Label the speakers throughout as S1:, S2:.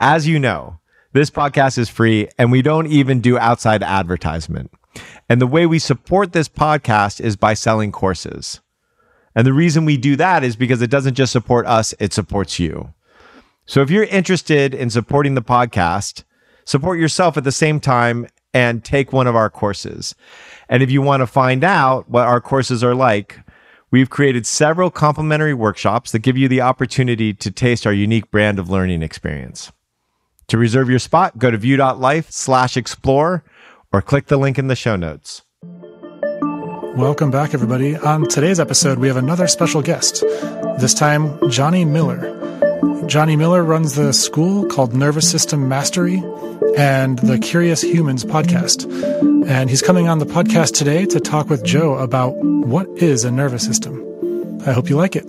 S1: As you know, this podcast is free and we don't even do outside advertisement. And the way we support this podcast is by selling courses. And the reason we do that is because it doesn't just support us, it supports you. So if you're interested in supporting the podcast, support yourself at the same time and take one of our courses. And if you want to find out what our courses are like, we've created several complimentary workshops that give you the opportunity to taste our unique brand of learning experience. To reserve your spot, go to view.life slash explore or click the link in the show notes.
S2: Welcome back, everybody. On today's episode, we have another special guest, this time, Jonny Miller. Jonny Miller runs the school called Nervous System Mastery and the Curious Humans podcast. And he's coming on the podcast today to talk with Joe about what is a nervous system. I hope you like it.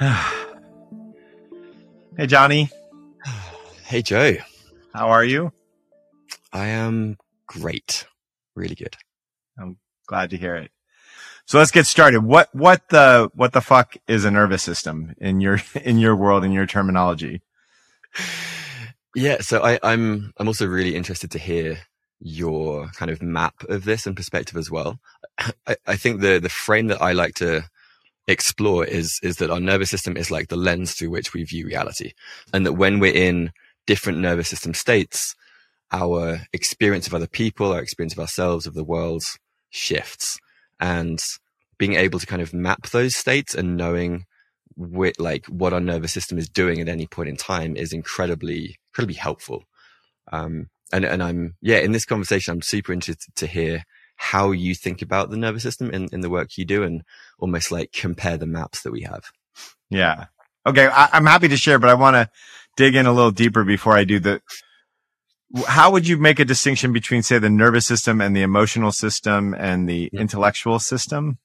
S1: hey, Jonny.
S3: Hey, Joe.
S1: How are you?
S3: I am great. Really good.
S1: I'm glad to hear it. So let's get started. What what the what the fuck is a nervous system in your in your world in your terminology?
S3: Yeah, so I, I'm I'm also really interested to hear your kind of map of this and perspective as well. I, I think the the frame that I like to explore is is that our nervous system is like the lens through which we view reality, and that when we're in different nervous system states, our experience of other people, our experience of ourselves, of the world shifts. And being able to kind of map those states and knowing with like what our nervous system is doing at any point in time is incredibly, incredibly helpful. Um, and, and I'm, yeah, in this conversation, I'm super interested to hear how you think about the nervous system in, in the work you do and almost like compare the maps that we have.
S1: Yeah. Okay. I, I'm happy to share, but I want to dig in a little deeper before I do the, how would you make a distinction between say the nervous system and the emotional system and the yeah. intellectual system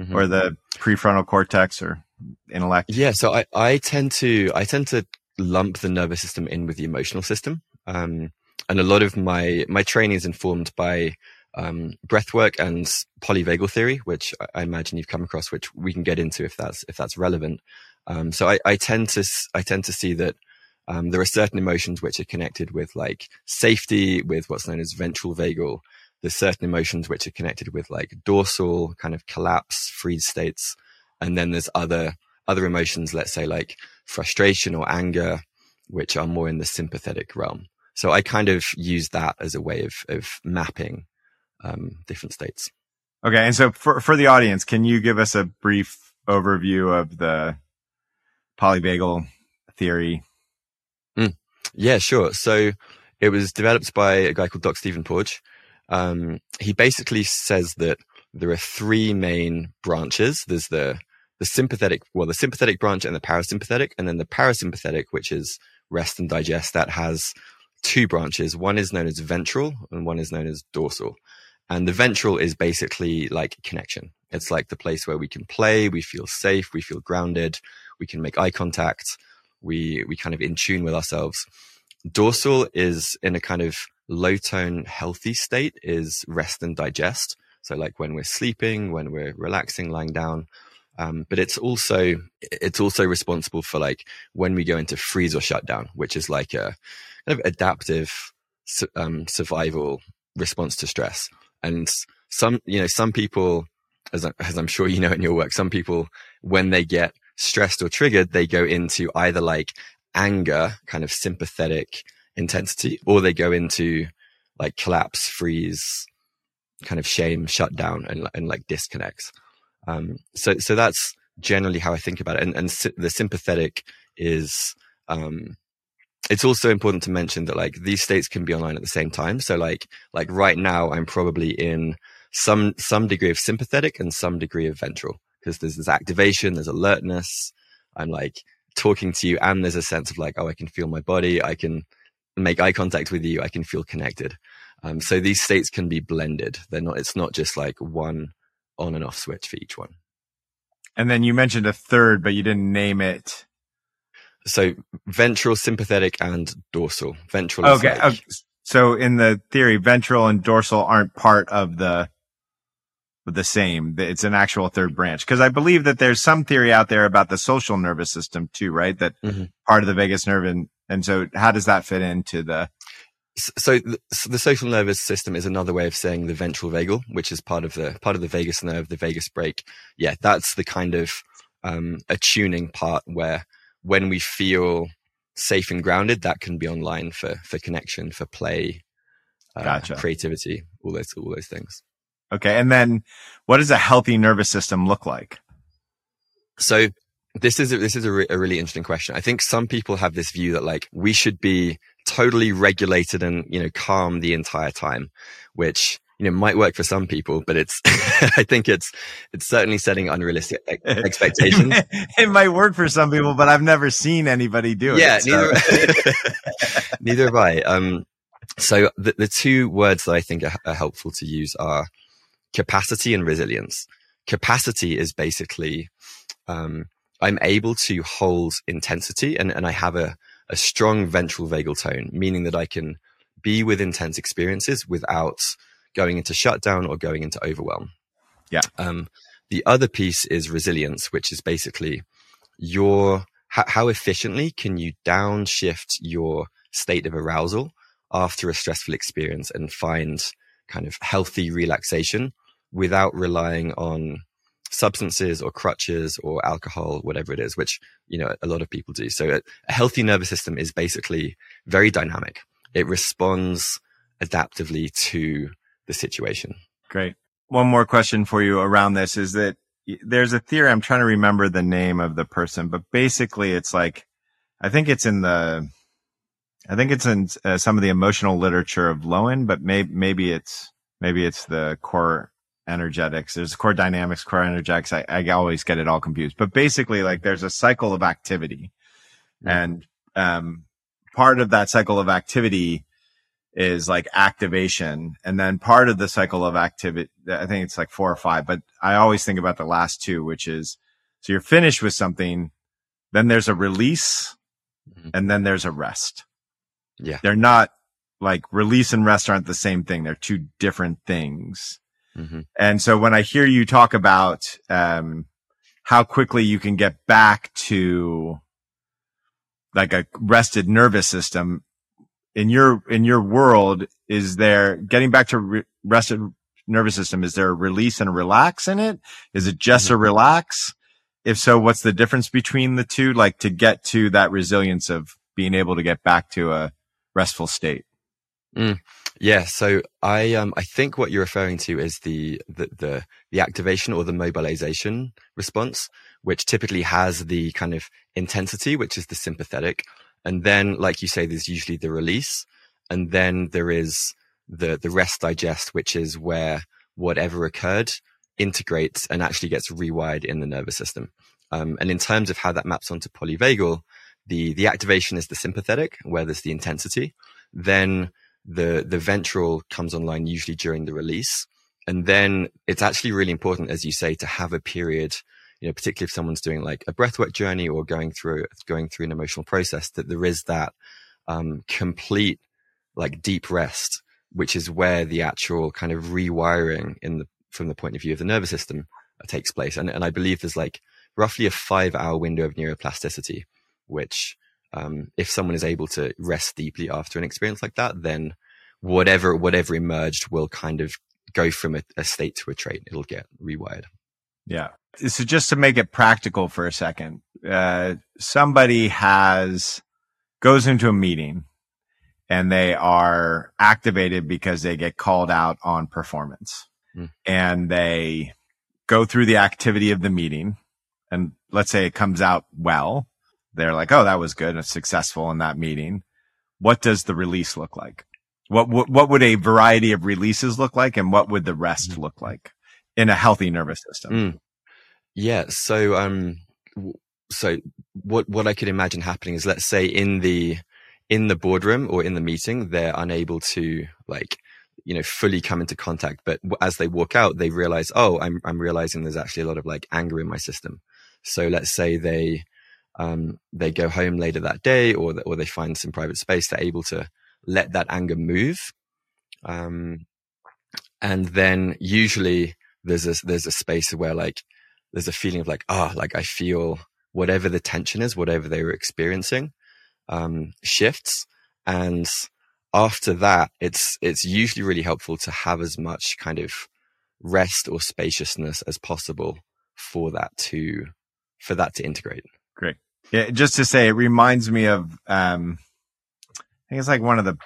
S1: mm-hmm. or the prefrontal cortex or intellect
S3: yeah so i i tend to i tend to lump the nervous system in with the emotional system um, and a lot of my my training is informed by um, breath work and polyvagal theory which I imagine you've come across which we can get into if that's if that's relevant um, so I, I tend to i tend to see that um, there are certain emotions which are connected with like safety, with what's known as ventral vagal. There's certain emotions which are connected with like dorsal kind of collapse, freeze states. And then there's other, other emotions, let's say like frustration or anger, which are more in the sympathetic realm. So I kind of use that as a way of, of mapping, um, different states.
S1: Okay. And so for, for the audience, can you give us a brief overview of the polyvagal theory
S3: yeah, sure. So it was developed by a guy called Dr. Stephen Porges. Um, he basically says that there are three main branches. There's the the sympathetic, well, the sympathetic branch and the parasympathetic, and then the parasympathetic, which is rest and digest, that has two branches. One is known as ventral, and one is known as dorsal. And the ventral is basically like connection. It's like the place where we can play, we feel safe, we feel grounded, we can make eye contact, we we kind of in tune with ourselves. Dorsal is in a kind of low tone, healthy state is rest and digest. So like when we're sleeping, when we're relaxing, lying down. Um, but it's also it's also responsible for like when we go into freeze or shutdown, which is like a kind of adaptive um, survival response to stress. And some you know some people, as, I, as I'm sure you know in your work, some people when they get stressed or triggered, they go into either like anger, kind of sympathetic intensity, or they go into like collapse, freeze, kind of shame, shutdown, and, and like disconnects. Um, so, so that's generally how I think about it. And, and the sympathetic is, um, it's also important to mention that like these states can be online at the same time. So like, like right now, I'm probably in some, some degree of sympathetic and some degree of ventral because there's this activation, there's alertness. I'm like talking to you and there's a sense of like, oh, I can feel my body. I can make eye contact with you. I can feel connected. Um, so these states can be blended. They're not, it's not just like one on and off switch for each one.
S1: And then you mentioned a third, but you didn't name it.
S3: So ventral, sympathetic, and dorsal. Ventral.
S1: Okay. Okay. So in the theory, ventral and dorsal aren't part of the the same. It's an actual third branch. Cause I believe that there's some theory out there about the social nervous system too, right? That mm-hmm. part of the vagus nerve. And, and so how does that fit into the,
S3: so the, so the, social nervous system is another way of saying the ventral vagal, which is part of the part of the vagus nerve, the vagus brake. Yeah, that's the kind of um, attuning part where when we feel safe and grounded, that can be online for for connection, for play, uh, gotcha. creativity, all those all those things.
S1: Okay, and then what does a healthy nervous system look like?
S3: So this is a, this is a, re- a really interesting question. I think some people have this view that like we should be totally regulated and, you know, calm the entire time, which, you know, might work for some people, but it's, I think it's, it's certainly setting unrealistic expectations.
S1: it might work for some people, but I've never seen anybody do it.
S3: Yeah, so. neither, neither have I. Um, so the, the two words that I think are, are helpful to use are capacity and resilience. Capacity is basically, um, I'm able to hold intensity and, and I have a, a strong ventral vagal tone, meaning that I can be with intense experiences without going into shutdown or going into overwhelm.
S1: Yeah.
S3: Um, the other piece is resilience, which is basically your how, how efficiently can you downshift your state of arousal after a stressful experience and find kind of healthy relaxation without relying on substances or crutches or alcohol, whatever it is, which, you know, a lot of people do. So a, a healthy nervous system is basically very dynamic. It responds adaptively to the situation.
S1: Great. One more question for you around this is that there's a theory. I'm trying to remember the name of the person, but basically it's like, I think it's in the, I think it's in uh, some of the emotional literature of Lowen, but maybe, maybe it's, maybe it's the core energetics. There's core dynamics, core energetics. I, I always get it all confused, but basically like there's a cycle of activity and, um, part of that cycle of activity is like activation. And then part of the cycle of activity, I think it's like four or five, but I always think about the last two, which is, so you're finished with something, then there's a release mm-hmm. and then there's a rest.
S3: Yeah.
S1: They're not like release and rest aren't the same thing. They're two different things. Mm-hmm. And so when I hear you talk about, um, how quickly you can get back to like a rested nervous system in your, in your world, is there getting back to re- rested nervous system? Is there a release and a relax in it? Is it just mm-hmm. a relax? If so, what's the difference between the two? Like to get to that resilience of being able to get back to a restful state?
S3: Mm. Yeah, so I um I think what you're referring to is the the the, the activation or the mobilization response, which typically has the kind of intensity, which is the sympathetic, and then like you say, there's usually the release, and then there is the the rest digest, which is where whatever occurred integrates and actually gets rewired in the nervous system. Um, and in terms of how that maps onto polyvagal, the the activation is the sympathetic, where there's the intensity. Then the the ventral comes online usually during the release and then it's actually really important as you say to have a period you know particularly if someone's doing like a breathwork journey or going through going through an emotional process that there is that um, complete like deep rest which is where the actual kind of rewiring in the from the point of view of the nervous system uh, takes place and, and i believe there's like roughly a five hour window of neuroplasticity which um, if someone is able to rest deeply after an experience like that, then whatever whatever emerged will kind of go from a, a state to a trait. It'll get rewired.
S1: Yeah. So just to make it practical for a second, uh, somebody has goes into a meeting and they are activated because they get called out on performance mm. and they go through the activity of the meeting and let's say it comes out well they're like, oh, that was good and successful in that meeting. What does the release look like? What, what, what would a variety of releases look like? And what would the rest mm. look like in a healthy nervous system?
S3: Mm. Yeah. So, um, so what, what I could imagine happening is let's say in the, in the boardroom or in the meeting, they're unable to like, you know, fully come into contact. But as they walk out, they realize, oh, I'm, I'm realizing there's actually a lot of like anger in my system. So let's say they, um, they go home later that day or, or they find some private space, they're able to let that anger move. Um, and then usually there's a there's a space where like there's a feeling of like ah oh, like I feel whatever the tension is, whatever they were experiencing, um, shifts, and after that, it's it's usually really helpful to have as much kind of rest or spaciousness as possible for that to for that to integrate.
S1: Great. Yeah, just to say, it reminds me of um, I think it's like one of the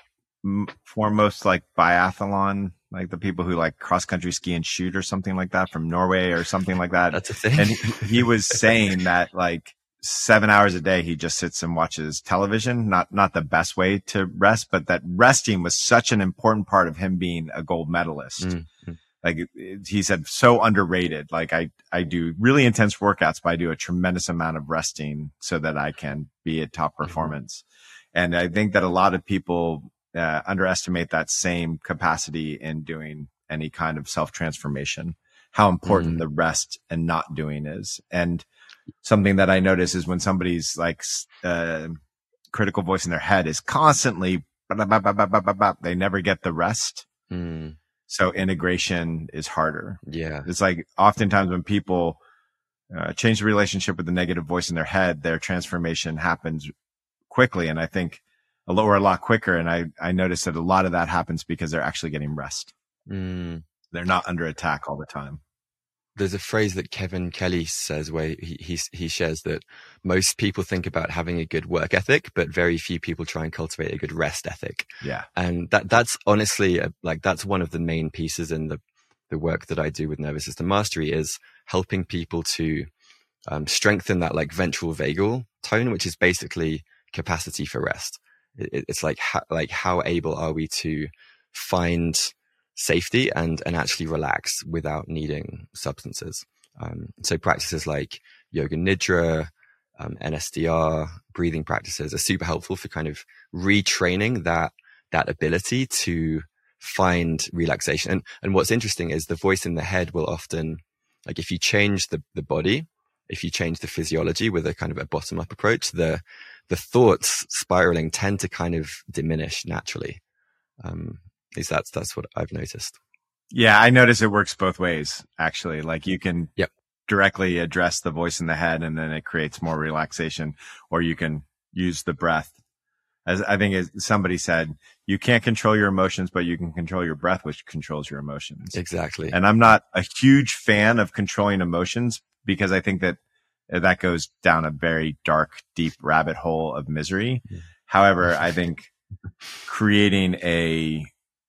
S1: foremost like biathlon like the people who like cross country ski and shoot or something like that from Norway or something like that.
S3: That's a thing.
S1: And he, he was saying that like seven hours a day he just sits and watches television. Not not the best way to rest, but that resting was such an important part of him being a gold medalist. Mm-hmm. Like he said, so underrated. Like I I do really intense workouts, but I do a tremendous amount of resting so that I can be at top mm-hmm. performance. Mm-hmm. And I think that a lot of people uh, underestimate that same capacity in doing any kind of self transformation, how important mm. the rest and not doing is. And something that I notice is when somebody's like, uh, critical voice in their head is constantly, they never get the rest. Mm. So integration is harder.
S3: Yeah.
S1: It's like oftentimes when people, uh, change the relationship with the negative voice in their head, their transformation happens quickly. And I think a lower a lot quicker. And I, I noticed that a lot of that happens because they're actually getting rest. Mm. They're not under attack all the time.
S3: There's a phrase that Kevin Kelly says where he, he, he shares that most people think about having a good work ethic, but very few people try and cultivate a good rest ethic.
S1: Yeah.
S3: And that, that's honestly a, like, that's one of the main pieces in the, the work that I do with nervous system mastery is helping people to um, strengthen that like ventral vagal tone, which is basically capacity for rest it, it's like how, like how able are we to find safety and and actually relax without needing substances. Um, so practices like yoga nidra, um, NSDR, breathing practices are super helpful for kind of retraining that that ability to find relaxation. And and what's interesting is the voice in the head will often like if you change the the body, if you change the physiology with a kind of a bottom up approach, the the thoughts spiraling tend to kind of diminish naturally. Um, at least that's that's what I've noticed.
S1: Yeah, I notice it works both ways. Actually, like you can
S3: yep.
S1: directly address the voice in the head, and then it creates more relaxation, or you can use the breath. As I think as somebody said, you can't control your emotions, but you can control your breath, which controls your emotions.
S3: Exactly.
S1: And I'm not a huge fan of controlling emotions because I think that that goes down a very dark, deep rabbit hole of misery. Yeah. However, I think creating a,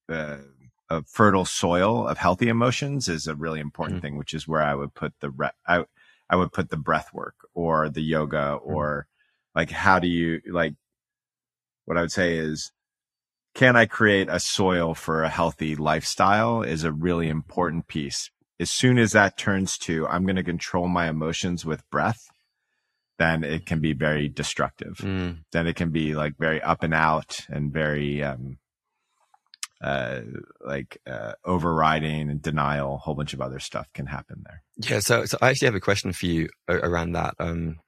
S1: uh, a fertile soil of healthy emotions is a really important mm. thing, which is where I would put the re- I, I would put the breath work or the yoga mm. or like how do you like what I would say is can I create a soil for a healthy lifestyle is a really important piece as soon as that turns to I'm going to control my emotions with breath, then it can be very destructive. Mm. Then it can be like very up and out and very um, uh, like uh, overriding and denial. A whole bunch of other stuff can happen there.
S3: Yeah. So, so I actually have a question for you around that. Um,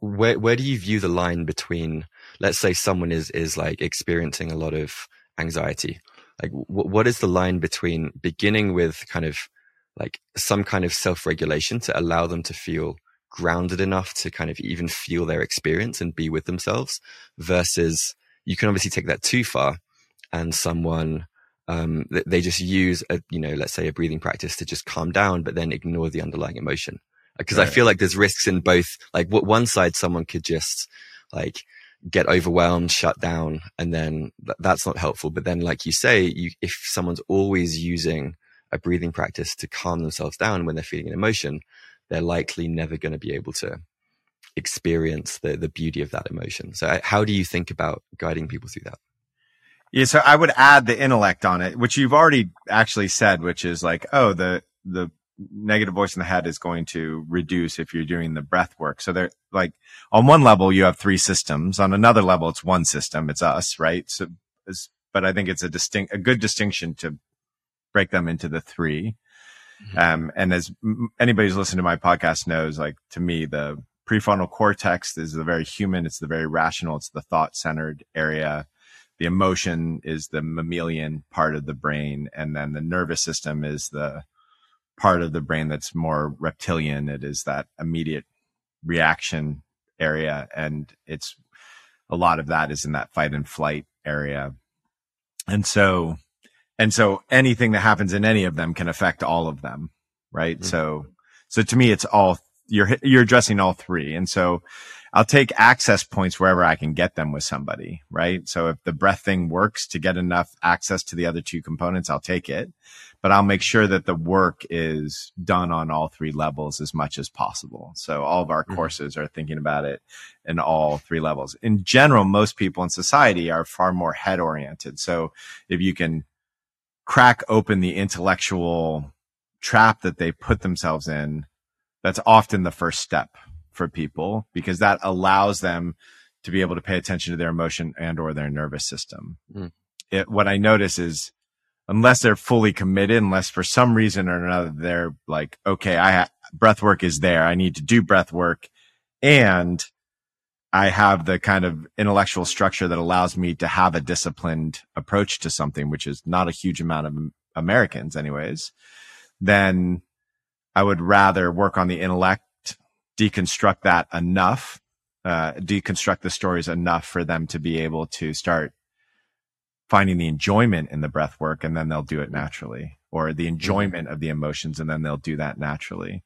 S3: where where do you view the line between, let's say, someone is is like experiencing a lot of anxiety? Like, w- what is the line between beginning with kind of like some kind of self regulation to allow them to feel grounded enough to kind of even feel their experience and be with themselves versus you can obviously take that too far and someone um, they just use a you know let's say a breathing practice to just calm down but then ignore the underlying emotion because right. i feel like there's risks in both like what one side someone could just like get overwhelmed shut down and then th- that's not helpful but then like you say you if someone's always using a breathing practice to calm themselves down when they're feeling an emotion, they're likely never going to be able to experience the the beauty of that emotion. So, uh, how do you think about guiding people through that?
S1: Yeah, so I would add the intellect on it, which you've already actually said, which is like, oh, the the negative voice in the head is going to reduce if you're doing the breath work. So they're like, on one level, you have three systems. On another level, it's one system. It's us, right? So, but I think it's a distinct, a good distinction to break them into the 3 mm-hmm. Um, and as anybody who's listened to my podcast knows, like to me, the prefrontal cortex is the very human. It's the very rational. It's the thought centered area. The emotion is the mammalian part of the brain. And then the nervous system is the part of the brain that's more reptilian. It is that immediate reaction area. And it's a lot of that is in that fight and flight area. And so, and so anything that happens in any of them can affect all of them. Right. Mm-hmm. So, so to me, it's all you're, you're addressing all three. And so I'll take access points wherever I can get them with somebody, right? So if the breath thing works to get enough access to the other two components, I'll take it, but I'll make sure that the work is done on all three levels as much as possible. So all of our mm-hmm. courses are thinking about it in all three levels. In general, most people in society are far more head oriented. So if you can crack open the intellectual trap that they put themselves in, that's often the first step for people because that allows them to be able to pay attention to their emotion and or their nervous system. Mm. It, what I notice is unless they're fully committed, unless for some reason or another, they're like, okay, I ha- breath work is there. I need to do breath work and I have the kind of intellectual structure that allows me to have a disciplined approach to something, which is not a huge amount of Americans anyways, then I would rather work on the intellect deconstruct that enough, uh, deconstruct the stories enough for them to be able to start finding the enjoyment in the breath work and then they'll do it naturally or the enjoyment of the emotions and then they'll do that naturally.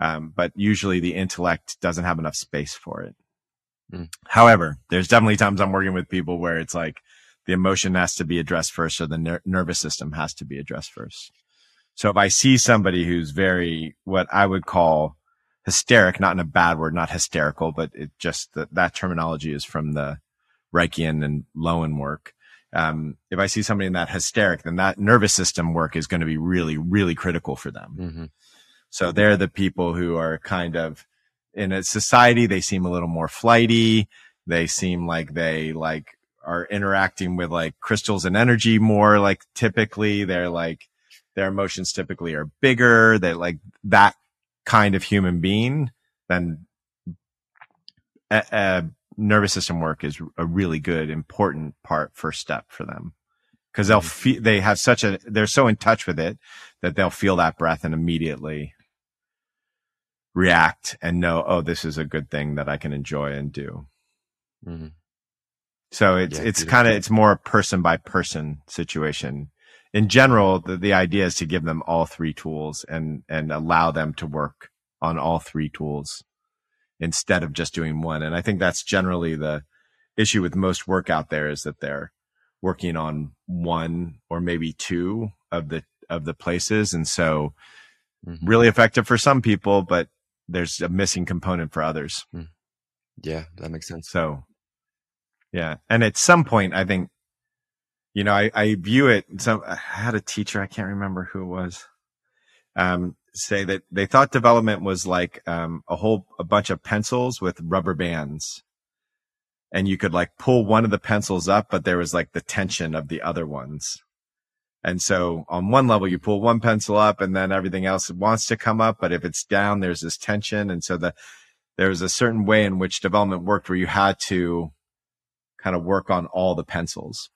S1: Um, but usually the intellect doesn't have enough space for it. Mm. However, there's definitely times I'm working with people where it's like the emotion has to be addressed first or the ner- nervous system has to be addressed first. So if I see somebody who's very, what I would call hysteric, not in a bad word, not hysterical, but it just that that terminology is from the Reichian and Lowen work. Um, if I see somebody in that hysteric, then that nervous system work is going to be really, really critical for them. Mm-hmm. So they're the people who are kind of in a society. They seem a little more flighty. They seem like they like are interacting with like crystals and energy more. Like typically they're like, their emotions typically are bigger. They like that kind of human being, then a, a nervous system work is a really good, important part, first step for them. Cause they'll mm-hmm. feel, they have such a, they're so in touch with it that they'll feel that breath and immediately react and know, oh, this is a good thing that I can enjoy and do. Mm-hmm. So it's, yeah, it's kind of, it's more a person by person situation in general, the, the idea is to give them all three tools and, and allow them to work on all three tools instead of just doing one. And I think that's generally the issue with most work out there is that they're working on one or maybe two of the, of the places. And so mm-hmm. really effective for some people, but there's a missing component for others. Hmm.
S3: Yeah, that makes sense.
S1: So yeah. And at some point, I think you know, I, I view it. So I had a teacher, I can't remember who it was, um, say that they thought development was like, um, a whole, a bunch of pencils with rubber bands. And you could like pull one of the pencils up, but there was like the tension of the other ones. And so on one level, you pull one pencil up and then everything else wants to come up. But if it's down, there's this tension. And so the, there was a certain way in which development worked where you had to kind of work on all the pencils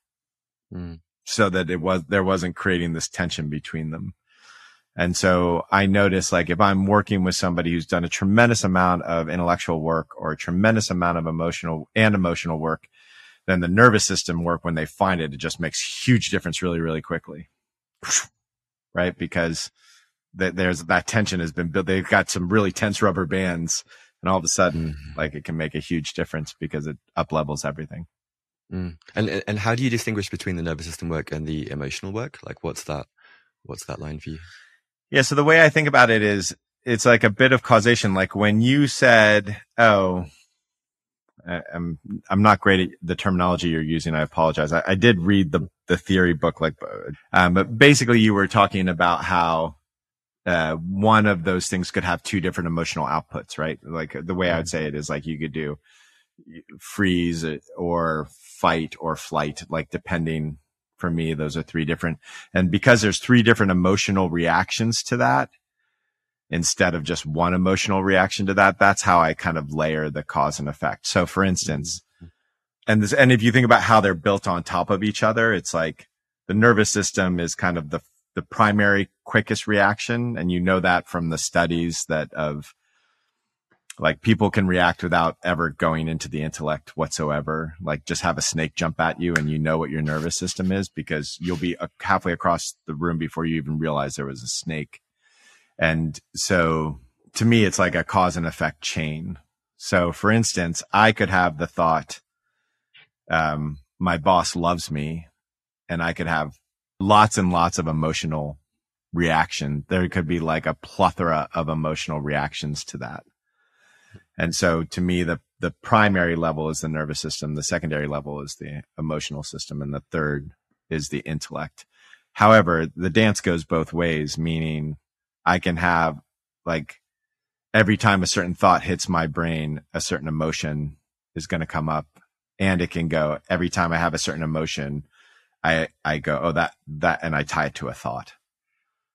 S1: mm. so that it was, there wasn't creating this tension between them. And so I notice like if I'm working with somebody who's done a tremendous amount of intellectual work or a tremendous amount of emotional and emotional work, then the nervous system work when they find it, it just makes huge difference really, really quickly. Right. Because th- there's that tension has been built. They've got some really tense rubber bands and all of a sudden, mm-hmm. like it can make a huge difference because it up levels everything.
S3: Mm. And and how do you distinguish between the nervous system work and the emotional work? Like, what's that? What's that line for you?
S1: Yeah. So the way I think about it is, it's like a bit of causation. Like when you said, "Oh, I'm I'm not great at the terminology you're using. I apologize. I, I did read the the theory book, like, um, but basically you were talking about how uh, one of those things could have two different emotional outputs, right? Like the way I would say it is like you could do freeze or fight or flight, like depending for me, those are three different. And because there's three different emotional reactions to that, instead of just one emotional reaction to that, that's how I kind of layer the cause and effect. So for instance, mm-hmm. and this, and if you think about how they're built on top of each other, it's like the nervous system is kind of the, the primary quickest reaction. And you know that from the studies that of like people can react without ever going into the intellect whatsoever. Like just have a snake jump at you and you know what your nervous system is because you'll be halfway across the room before you even realize there was a snake. And so to me, it's like a cause and effect chain. So for instance, I could have the thought, um, my boss loves me and I could have lots and lots of emotional reaction. There could be like a plethora of emotional reactions to that. And so to me, the, the primary level is the nervous system. The secondary level is the emotional system. And the third is the intellect. However, the dance goes both ways, meaning I can have like every time a certain thought hits my brain, a certain emotion is going to come up and it can go every time I have a certain emotion, I, I go, Oh, that, that, and I tie it to a thought.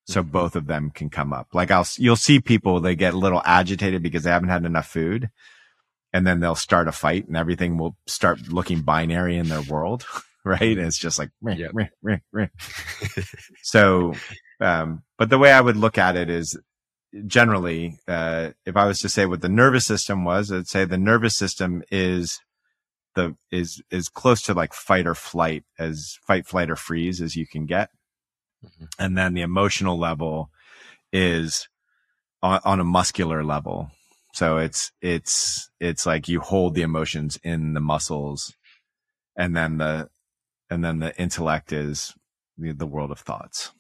S1: So mm-hmm. both of them can come up. Like I'll, you'll see people, they get a little agitated because they haven't had enough food and then they'll start a fight and everything will start looking binary in their world. Right. And it's just like, meh, yep. meh, meh, so, um, but the way I would look at it is generally, uh, if I was to say what the nervous system was, I'd say the nervous system is the, is, is close to like fight or flight as fight, flight or freeze as you can get. Mm-hmm. And then the emotional level is on, on a muscular level. So it's, it's, it's like you hold the emotions in the muscles and then the, and then the intellect is the, the world of thoughts.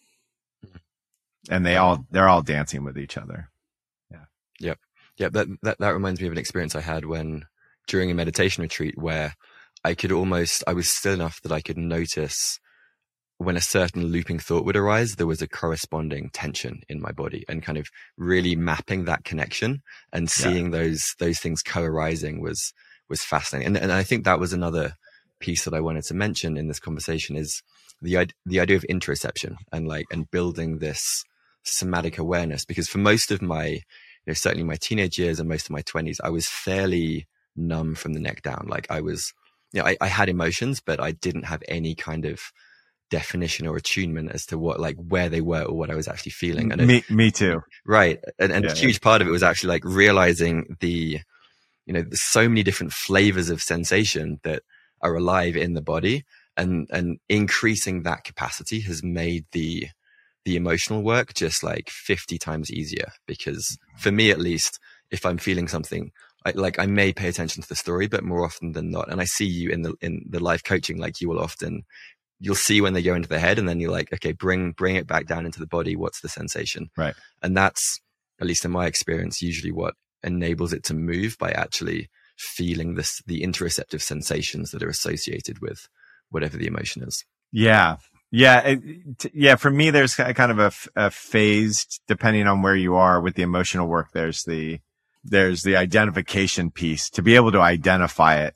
S1: And they all, they're all dancing with each other. Yeah.
S3: Yep. Yep. That, that, that reminds me of an experience I had when during a meditation retreat where I could almost, I was still enough that I could notice when a certain looping thought would arise, there was a corresponding tension in my body and kind of really mapping that connection and seeing yeah. those, those things co-arising was, was fascinating. And, and I think that was another piece that I wanted to mention in this conversation is the, the idea of interoception and like, and building this somatic awareness. Because for most of my, you know, certainly my teenage years and most of my twenties, I was fairly numb from the neck down. Like I was, you know, I, I had emotions, but I didn't have any kind of definition or attunement as to what like where they were or what I was actually feeling.
S1: And me, it, me too.
S3: Right. And, and yeah, a huge yeah. part of it was actually like realizing the, you know, there's so many different flavors of sensation that are alive in the body and, and increasing that capacity has made the, the emotional work just like 50 times easier because mm-hmm. for me at least, if I'm feeling something, I, like I may pay attention to the story, but more often than not, and I see you in the in the life coaching, like you will often you'll see when they go into the head and then you're like okay bring bring it back down into the body. What's the sensation?
S1: Right.
S3: And that's at least in my experience usually what enables it to move by actually feeling this the interoceptive sensations that are associated with whatever the emotion is.
S1: Yeah yeah it, yeah for me there's kind of a, a phased depending on where you are with the emotional work there's the there's the identification piece to be able to identify it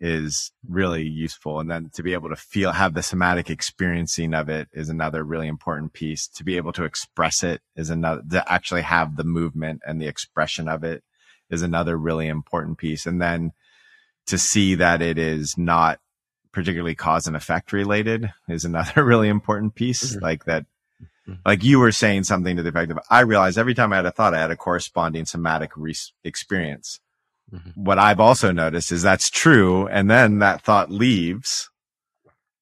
S1: is really useful. And then to be able to feel, have the somatic experiencing of it is another really important piece. To be able to express it is another, to actually have the movement and the expression of it is another really important piece. And then to see that it is not particularly cause and effect related is another really important piece. Mm-hmm. Like that, mm-hmm. like you were saying something to the effect of, I realized every time I had a thought, I had a corresponding somatic re- experience. Mm-hmm. What I've also noticed is that's true. And then that thought leaves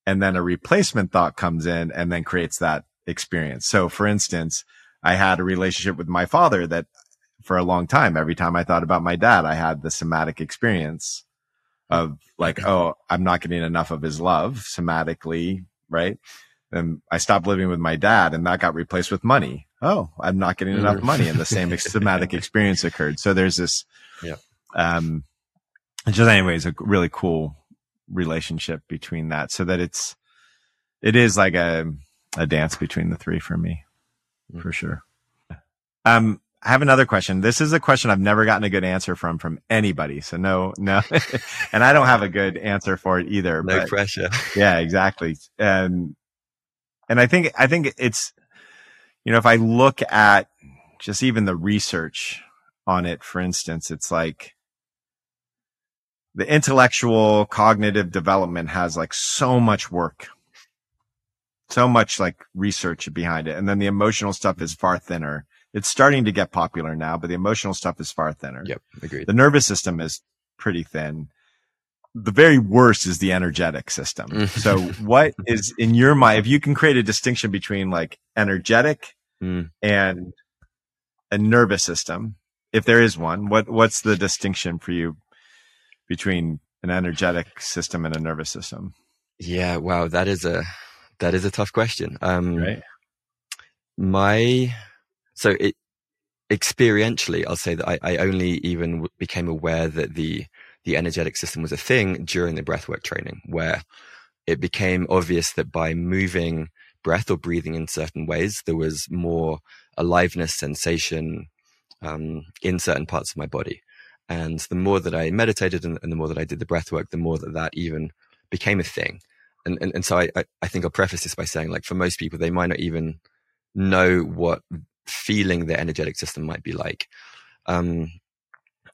S1: and then a replacement thought comes in and then creates that experience. So for instance, I had a relationship with my father that for a long time, every time I thought about my dad, I had the somatic experience of like, oh, I'm not getting enough of his love somatically, right? And I stopped living with my dad and that got replaced with money. Oh, I'm not getting enough mm. money and the same somatic experience occurred. So there's this
S3: yeah
S1: um, just anyways, a really cool relationship between that so that it's, it is like a, a dance between the three for me, mm-hmm. for sure. Um, I have another question. This is a question I've never gotten a good answer from from anybody. So no, no, and I don't have a good answer for it either.
S3: No but, pressure.
S1: Yeah, exactly. And and I think I think it's you know if I look at just even the research on it, for instance, it's like the intellectual cognitive development has like so much work so much like research behind it. And then the emotional stuff is far thinner. It's starting to get popular now, but the emotional stuff is far thinner.
S3: Yep, agreed.
S1: The nervous system is pretty thin. The very worst is the energetic system.
S3: Mm.
S1: so what is in your mind, if you can create a distinction between like energetic
S3: Mm.
S1: and a nervous system, if there is one, what, what's the distinction for you between an energetic system and a nervous system?
S3: Yeah, wow, that is a that is a tough question. Um,
S1: Right.
S3: my so it experientially i'll say that i, I only even w- became aware that the the energetic system was a thing during the breathwork training where it became obvious that by moving breath or breathing in certain ways there was more aliveness sensation um, in certain parts of my body. And the more that i meditated and, and the more that i did the breath work the more that that even became a thing. And and, and so I, I i think i'll preface this by saying like for most people they might not even know what feeling their energetic system might be like. Um,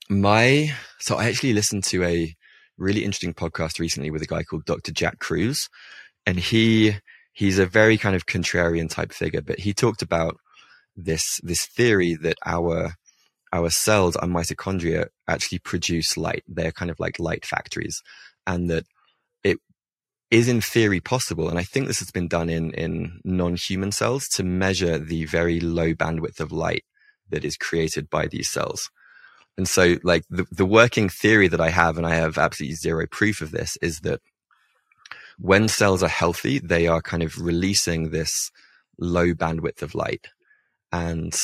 S3: my, so I actually listened to a really interesting podcast recently with a guy called Dr. Jack Kruse, and he, he's a very kind of contrarian type figure, but he talked about this, this theory that our, our cells, our mitochondria actually produce light. They're kind of like light factories and that is in theory possible, and I think this has been done in, in non-human cells to measure the very low bandwidth of light that is created by these cells. And so like the, the working theory that I have, and I have absolutely zero proof of this, is that when cells are healthy, they are kind of releasing this low bandwidth of light. And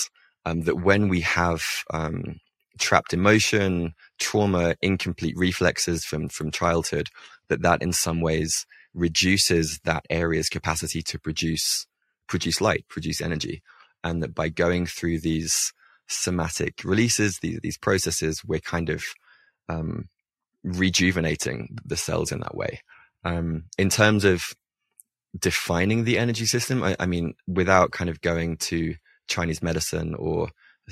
S3: um, that when we have um, trapped emotion, trauma, incomplete reflexes from, from childhood, that that in some ways reduces that area's capacity to produce produce light, produce energy, and that by going through these somatic releases, these these processes, we're kind of um, rejuvenating the cells in that way. Um, in terms of defining the energy system, I, I mean, without kind of going to Chinese medicine or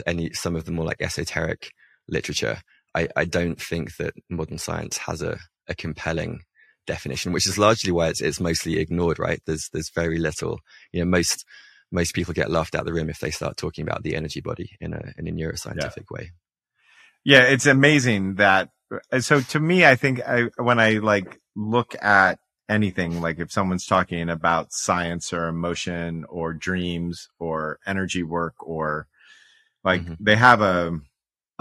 S3: any some of the more like esoteric literature, I, I don't think that modern science has a, a compelling definition, which is largely why it's, it's mostly ignored, right? There's, there's very little, you know, most, most people get laughed out of the room if they start talking about the energy body in a, in a neuroscientific yeah. way.
S1: Yeah. It's amazing that, so to me, I think I, when I like look at anything, like if someone's talking about science or emotion or dreams or energy work or like mm-hmm. they have a,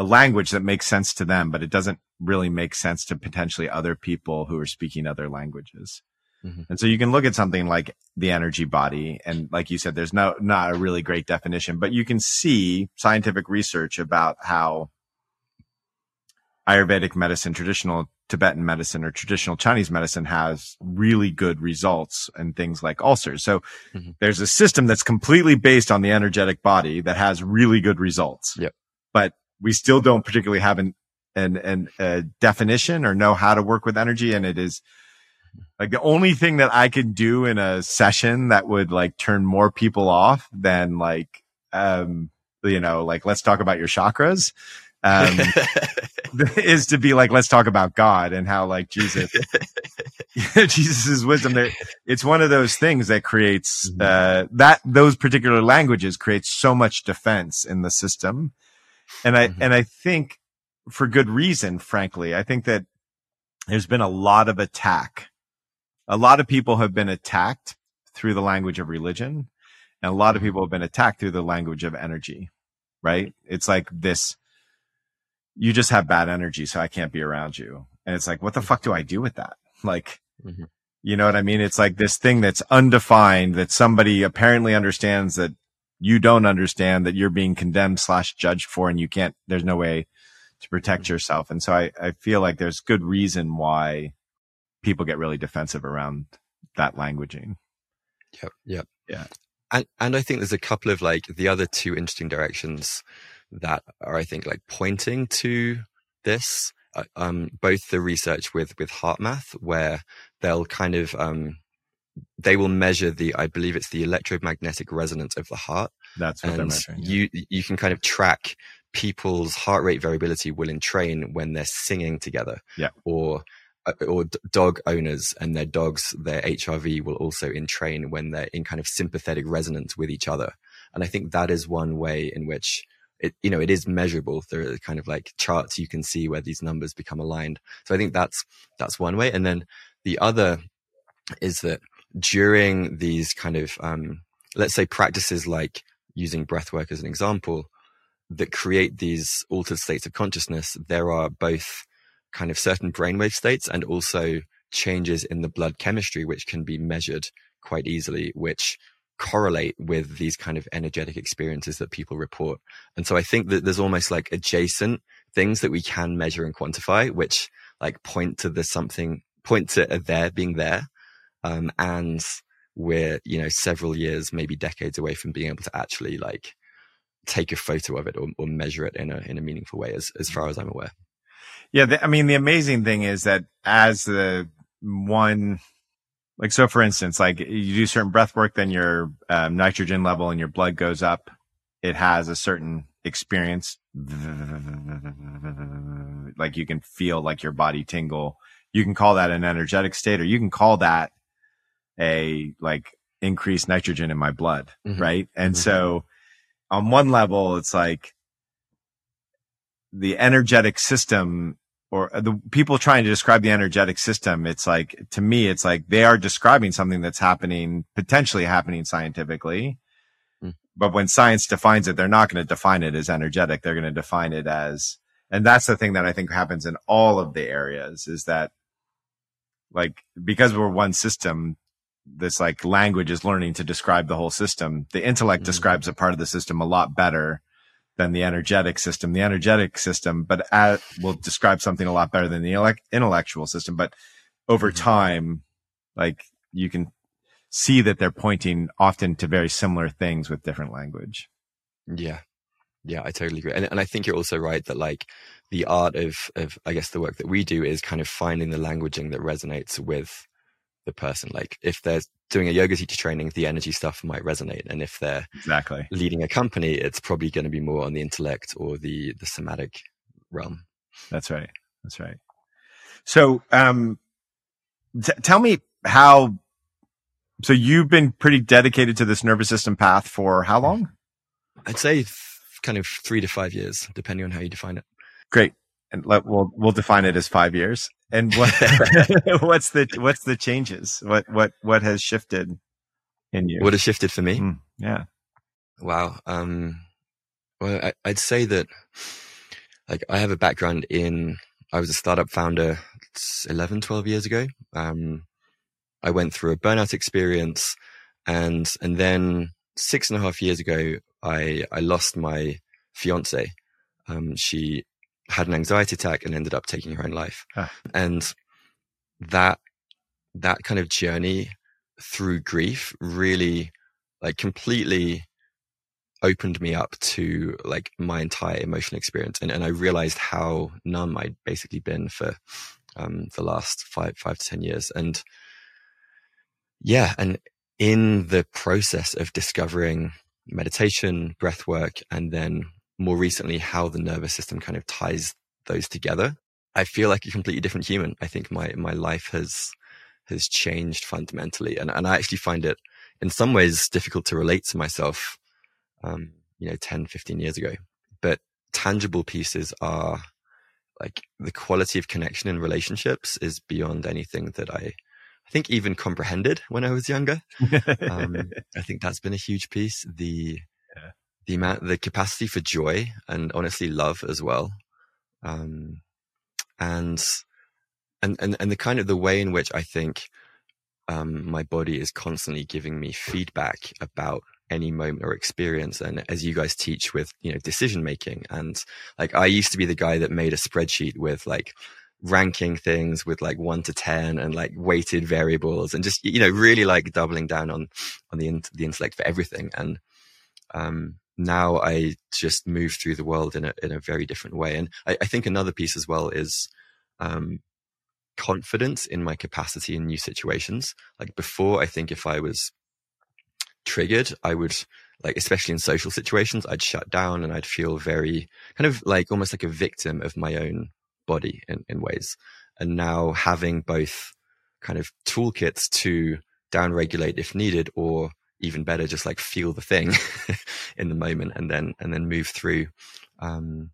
S1: a language that makes sense to them, but it doesn't really make sense to potentially other people who are speaking other languages. Mm-hmm. And so you can look at something like the energy body. And like you said, there's no, not a really great definition, but you can see scientific research about how Ayurvedic medicine, traditional Tibetan medicine or traditional Chinese medicine has really good results in things like ulcers. So mm-hmm. there's a system that's completely based on the energetic body that has really good results.
S3: Yep.
S1: But we still don't particularly have an, an, an, a definition or know how to work with energy. And it is like the only thing that I can do in a session that would like turn more people off than like, um, you know, like, let's talk about your chakras. Um, is to be like, let's talk about God and how like Jesus, Jesus's wisdom. There, it's one of those things that creates, uh, that those particular languages create so much defense in the system. And I, mm-hmm. and I think for good reason, frankly, I think that there's been a lot of attack. A lot of people have been attacked through the language of religion and a lot of people have been attacked through the language of energy, right? It's like this, you just have bad energy, so I can't be around you. And it's like, what the fuck do I do with that? Like, mm-hmm. you know what I mean? It's like this thing that's undefined that somebody apparently understands that you don't understand that you're being condemned slash judged for and you can't, there's no way to protect mm-hmm. yourself. And so I, I feel like there's good reason why people get really defensive around that languaging.
S3: Yep. Yep.
S1: Yeah.
S3: And, and I think there's a couple of like the other two interesting directions that are, I think, like pointing to this. Uh, um, both the research with with HeartMath, where they'll kind of um, they will measure the, I believe it's the electromagnetic resonance of the heart.
S1: That's what
S3: and
S1: they're measuring.
S3: You you can kind of track people's heart rate variability will entrain when they're singing together.
S1: Yeah.
S3: Or uh, or dog owners and their dogs, their HRV will also entrain when they're in kind of sympathetic resonance with each other. And I think that is one way in which it, you know, it is measurable. There are kind of like charts you can see where these numbers become aligned. So I think that's, that's one way. And then the other is that during these kind of, um, let's say practices like using breath work as an example that create these altered states of consciousness, there are both kind of certain brainwave states and also changes in the blood chemistry, which can be measured quite easily, which correlate with these kind of energetic experiences that people report. And so I think that there's almost like adjacent things that we can measure and quantify, which like point to the something, point to there being there. Um, and we're, you know, several years, maybe decades away from being able to actually like take a photo of it or, or measure it in a, in a meaningful way as, as far as I'm aware.
S1: Yeah. The, I mean, the amazing thing is that as the one like, so for instance, like you do certain breath work, then your um, nitrogen level in your blood goes up. It has a certain experience. Like you can feel like your body tingle. You can call that an energetic state or you can call that a like increased nitrogen in my blood. Mm-hmm. Right. And mm-hmm. so on one level, it's like the energetic system or the people trying to describe the energetic system, it's like, to me, it's like they are describing something that's happening, potentially happening scientifically. Mm. But when science defines it, they're not going to define it as energetic. They're going to define it as, and that's the thing that I think happens in all of the areas is that like, because we're one system, this like language is learning to describe the whole system. The intellect mm. describes a part of the system a lot better than the energetic system. The energetic system, but at, will describe something a lot better than the intellectual system. But over mm-hmm. time, like you can see that they're pointing often to very similar things with different language.
S3: Yeah. Yeah, I totally agree. And, and I think you're also right that like the art of, of, I guess the work that we do is kind of finding the languaging that resonates with the person. Like if they're doing a yoga teacher training, the energy stuff might resonate. And if they're
S1: exactly
S3: leading a company, it's probably going to be more on the intellect or the, the somatic realm.
S1: That's right. That's right. So, um, t- tell me how, so you've been pretty dedicated to this nervous system path for how long?
S3: I'd say kind of three to five years, depending on how you define it.
S1: Great. And let, we'll, we'll define it as five years. And what what's the what's the changes? What what what has shifted in you?
S3: What has shifted for me?
S1: Mm, yeah.
S3: Wow. Um, well, I, I'd say that like I have a background in I was a startup founder 11, 12 years ago. Um, I went through a burnout experience and, and then six and a half years ago, I, I lost my fiance. Um, she had an anxiety attack and ended up taking her own life. Ah. And that that kind of journey through grief really like completely opened me up to like my entire emotional experience and, and I realized how numb I'd basically been for um, the last five five to ten years and yeah and in the process of discovering meditation breath work and then more recently how the nervous system kind of ties those together, I feel like a completely different human. I think my my life has has changed fundamentally, and and I actually find it in some ways difficult to relate to myself, um, you know, 10, 15 years ago. But tangible pieces are like the quality of connection in relationships is beyond anything that I I think even comprehended when I was younger. um, I think that's been a huge piece. The the amount, the capacity for joy and honestly love as well. Um, and, and, and, and the kind of the way in which I think, um, my body is constantly giving me feedback about any moment or experience. And as you guys teach with, you know, decision making and like, I used to be the guy that made a spreadsheet with like, ranking things with like one to 10 and like weighted variables and just, you know, really like doubling down on, on the, the intellect for everything. And, um, now I just move through the world in a in a very different way. And I, I think another piece as well is um, confidence in my capacity in new situations. Like before, I think if I was triggered, I would like, especially in social situations, I'd shut down and I'd feel very kind of like almost like a victim of my own body in, in ways. and now having both kind of toolkits to downregulate if needed or even better just like feel the thing in the moment and then and then move through um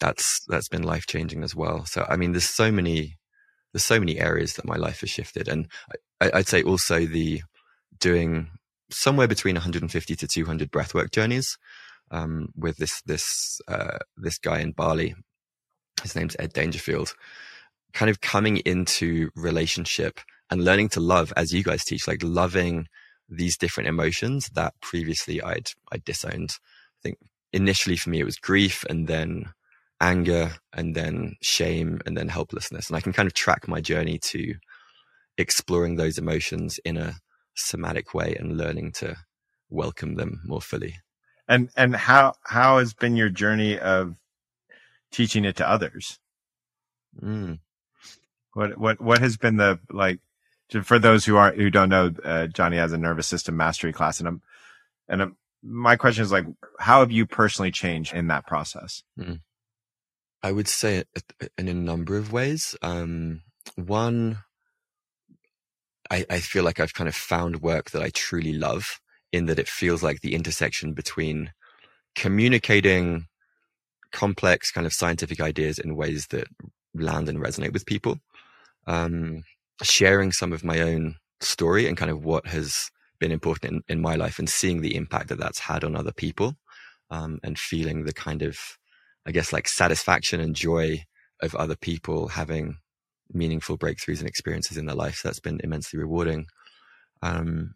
S3: that's that's been life changing as well so i mean there's so many there's so many areas that my life has shifted and I, i'd say also the doing somewhere between 150 to 200 breathwork journeys um, with this this uh, this guy in Bali. His name's Ed Dangerfield. Kind of coming into relationship and learning to love, as you guys teach, like loving these different emotions that previously I'd I disowned. I think initially for me it was grief and then anger and then shame and then helplessness. And I can kind of track my journey to exploring those emotions in a somatic way and learning to welcome them more fully.
S1: And and how how has been your journey of teaching it to others?
S3: Mm.
S1: What what what has been the like for those who aren't who don't know? Uh, Jonny has a nervous system mastery class, and I'm and I'm, my question is like, how have you personally changed in that process?
S3: Mm. I would say in a number of ways. Um, one, I, I feel like I've kind of found work that I truly love in that it feels like the intersection between communicating complex kind of scientific ideas in ways that land and resonate with people, um, sharing some of my own story and kind of what has been important in, in my life and seeing the impact that that's had on other people um, and feeling the kind of, I guess, like satisfaction and joy of other people having meaningful breakthroughs and experiences in their life. So that's been immensely rewarding. Um,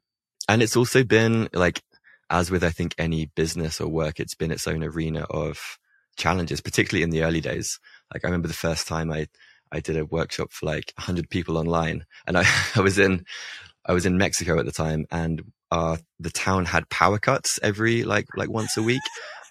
S3: and it's also been like, as with, I think, any business or work, it's been its own arena of challenges, particularly in the early days. Like I remember the first time I, I did a workshop for like hundred people online and I, I was in, I was in Mexico at the time and, uh, the town had power cuts every like, like once a week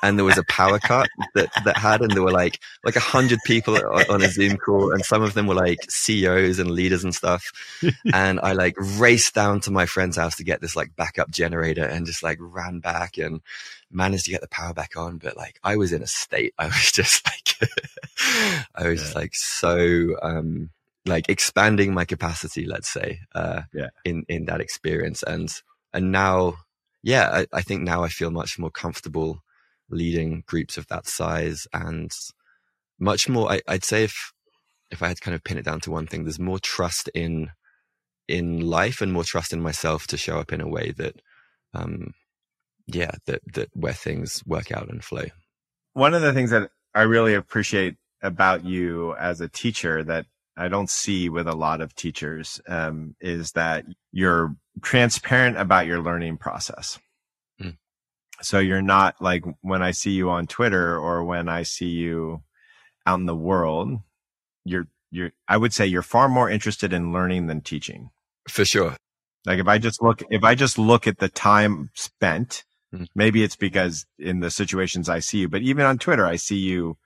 S3: and there was a power cut that that had, and there were like like a hundred people on a Zoom call, and some of them were like CEOs and leaders and stuff. and I like raced down to my friend's house to get this like backup generator, and just like ran back and managed to get the power back on. But like I was in a state, I was just like, I was yeah. just like so. um like expanding my capacity, let's say, uh,
S1: yeah.
S3: in, in that experience. And, and now, yeah, I, I think now I feel much more comfortable leading groups of that size and much more I, would say if if i had to kind of pin it down to one thing there's more trust in in life and more trust in myself to show up in a way that um yeah that that where things work out and flow
S1: one of the things that i really appreciate about you as a teacher that I don't see with a lot of teachers um, is that you're transparent about your learning process. So you're not like when I see you on Twitter or when I see you out in the world, you're, you're, I would say you're far more interested in learning than teaching.
S3: For sure.
S1: Like if I just look, if I just look at the time spent, mm-hmm. maybe it's because in the situations I see you, but even on Twitter, I see you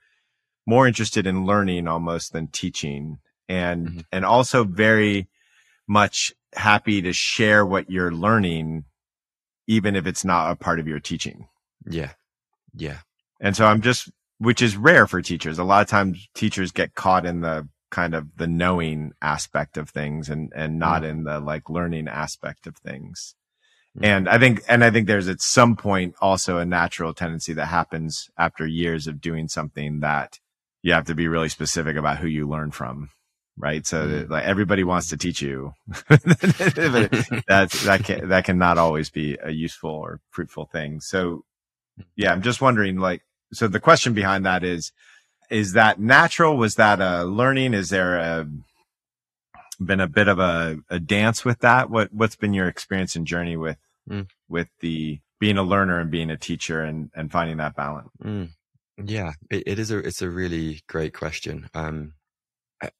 S1: more interested in learning almost than teaching and, mm-hmm. and also very much happy to share what you're learning even if it's not a part of your teaching.
S3: Yeah. Yeah.
S1: And so I'm just, which is rare for teachers. A lot of times teachers get caught in the kind of the knowing aspect of things and, and not mm. in the like learning aspect of things. Mm. And I think, and I think there's at some point also a natural tendency that happens after years of doing something that you have to be really specific about who you learn from right? So mm. like everybody wants to teach you. that's that can that can not always be a useful or fruitful thing. So yeah, I'm just wondering like so the question behind that is is that natural? Was that a learning? Is there a been a bit of a, a dance with that? What what's been your experience and journey with mm. with the being a learner and being a teacher and and finding that balance?
S3: Mm. Yeah, it, it is a it's a really great question. Um,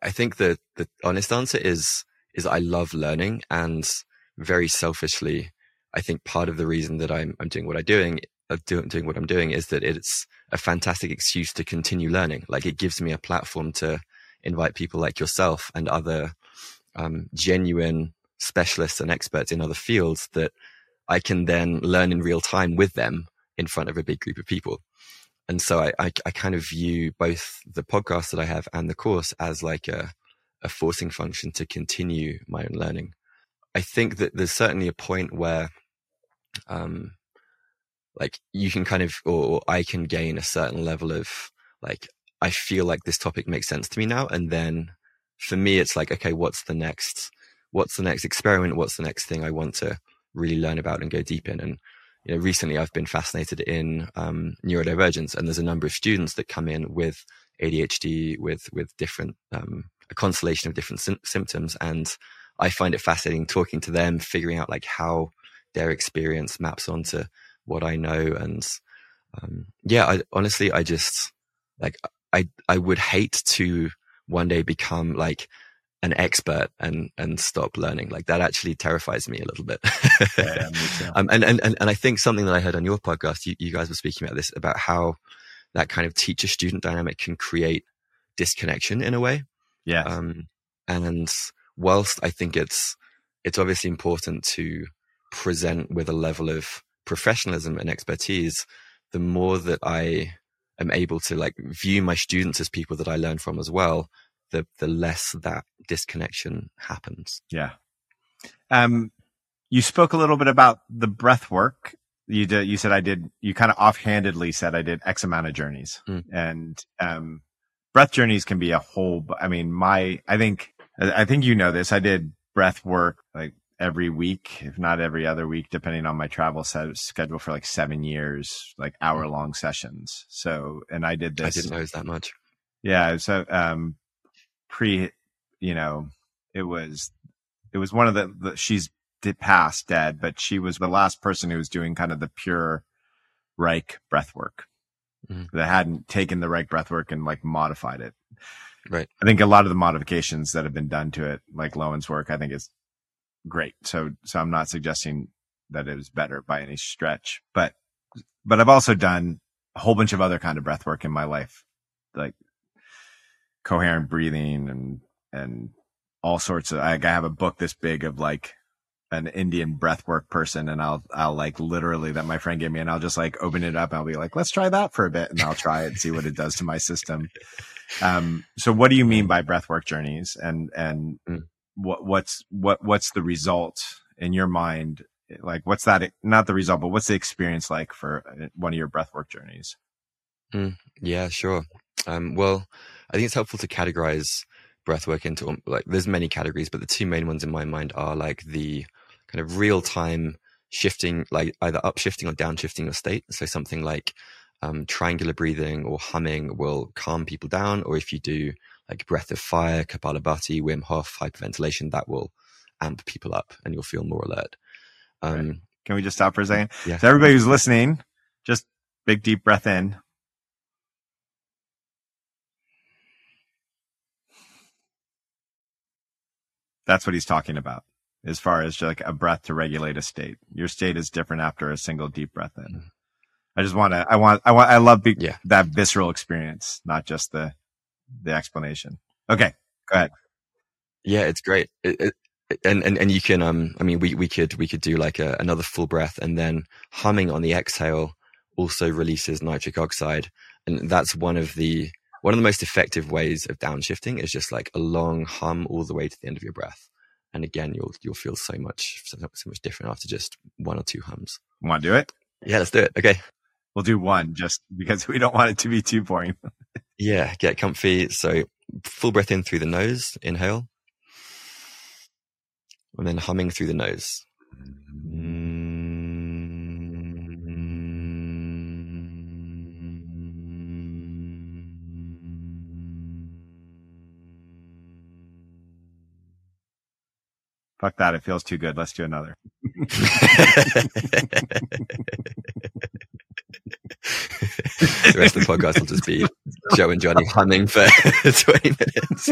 S3: I think the the honest answer is is I love learning and very selfishly, I think part of the reason that I'm I'm doing what I'm doing doing doing what I'm doing is that it's a fantastic excuse to continue learning. Like it gives me a platform to invite people like yourself and other um, genuine specialists and experts in other fields that I can then learn in real time with them in front of a big group of people and so I, I, I kind of view both the podcast that I have and the course as like a a forcing function to continue my own learning. I think that there's certainly a point where, um, like you can kind of, or, or I can gain a certain level of like, I feel like this topic makes sense to me now. And then for me, it's like, okay, what's the next, what's the next experiment? What's the next thing I want to really learn about and go deep in? And, you know, recently I've been fascinated in, um, neurodivergence and there's a number of students that come in with ADHD with, with different, um, a constellation of different symptoms. And I find it fascinating talking to them, figuring out like how their experience maps onto what I know. And, um, yeah, I honestly, I just like, I, I would hate to one day become like an expert and, and stop learning. Like that actually terrifies me a little bit. yeah, um, and, and, and, and I think something that I heard on your podcast, you, you guys were speaking about this, about how that kind of teacher student dynamic can create disconnection in a way.
S1: Yeah. Um,
S3: and whilst I think it's, it's obviously important to present with a level of professionalism and expertise, the more that I am able to like view my students as people that I learn from as well, the the less that disconnection happens.
S1: Yeah. Um, you spoke a little bit about the breath work. You did. You said I did. You kind of offhandedly said I did X amount of journeys, mm. and um, breath journeys can be a whole. I mean, my I think I think you know this. I did breath work like every week, if not every other week, depending on my travel set, schedule for like seven years, like hour long sessions. So, and I did this.
S3: I didn't know that much.
S1: Yeah. So, um, pre, you know, it was, it was one of the, the she's passed dead, but she was the last person who was doing kind of the pure Reich breath work mm-hmm. that hadn't taken the Reich breath work and like modified it.
S3: Right.
S1: I think a lot of the modifications that have been done to it, like Lowen's work, I think is great. So, so I'm not suggesting that it is better by any stretch, but, but I've also done a whole bunch of other kind of breath work in my life, like coherent breathing and, and all sorts of, like I have a book this big of like an Indian breathwork person and I'll, I'll like literally that my friend gave me and I'll just like open it up and I'll be like, let's try that for a bit and I'll try it and see what it does to my system. Um, so what do you mean by breathwork journeys and, and mm. what, what's, what, what's the result in your mind? Like what's that, not the result, but what's the experience like for uh, one of your breathwork journeys?
S3: Mm, yeah, sure. Um, well, I think it's helpful to categorize breathwork into um, like there's many categories, but the two main ones in my mind are like the kind of real time shifting, like either upshifting or downshifting your state. So something like um, triangular breathing or humming will calm people down. Or if you do like breath of fire, Kapalabhati, Wim Hof, hyperventilation, that will amp people up and you'll feel more alert.
S1: Um. Can we just stop for a second? Yeah. So everybody who's listening, just big deep breath in. That's what he's talking about as far as like a breath to regulate a state. Your state is different after a single deep breath in. Mm-hmm. I just want to, I want, I want, I love be- yeah. that visceral experience, not just the, the explanation. Okay. Go ahead.
S3: Yeah, it's great. It, it, and, and, and you can, um, I mean, we, we could, we could do like a, another full breath and then humming on the exhale also releases nitric oxide. And that's one of the, one of the most effective ways of downshifting is just like a long hum all the way to the end of your breath. And again, you'll, you'll feel so much, so, so much different after just one or two hums.
S1: Want to do it?
S3: Yeah, let's do it. Okay.
S1: We'll do one just because we don't want it to be too boring.
S3: yeah, get comfy. So full breath in through the nose, inhale. And then humming through the nose.
S1: Fuck that. It feels too good. Let's do another.
S3: the rest of the podcast will just be Joe and Jonny humming for 20 minutes.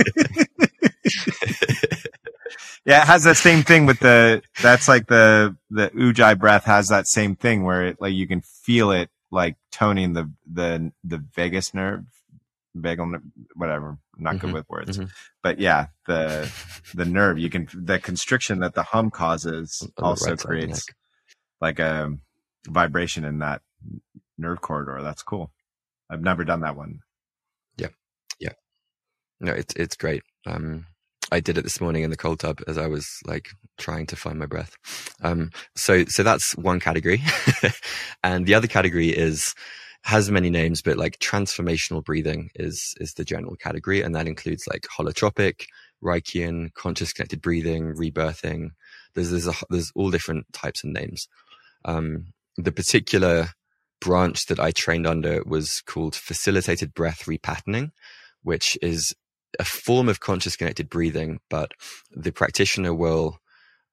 S1: yeah, it has that same thing with the, that's like the, the Ujjayi breath has that same thing where it, like, you can feel it like toning the, the, the vagus nerve, vagal, whatever. I'm not mm-hmm, good with words, mm-hmm. but yeah, the, the nerve, you can, the constriction that the hum causes also right creates like a vibration in that nerve corridor. That's cool. I've never done that one.
S3: Yeah. Yeah. No, it's, it's great. Um, I did it this morning in the cold tub as I was like trying to find my breath. Um, so, so that's one category. and the other category is, has many names, but like transformational breathing is, is the general category. And that includes like holotropic, Reichian, conscious connected breathing, rebirthing. There's, there's, a, there's all different types and names. Um, the particular branch that I trained under was called facilitated breath repatterning, which is a form of conscious connected breathing, but the practitioner will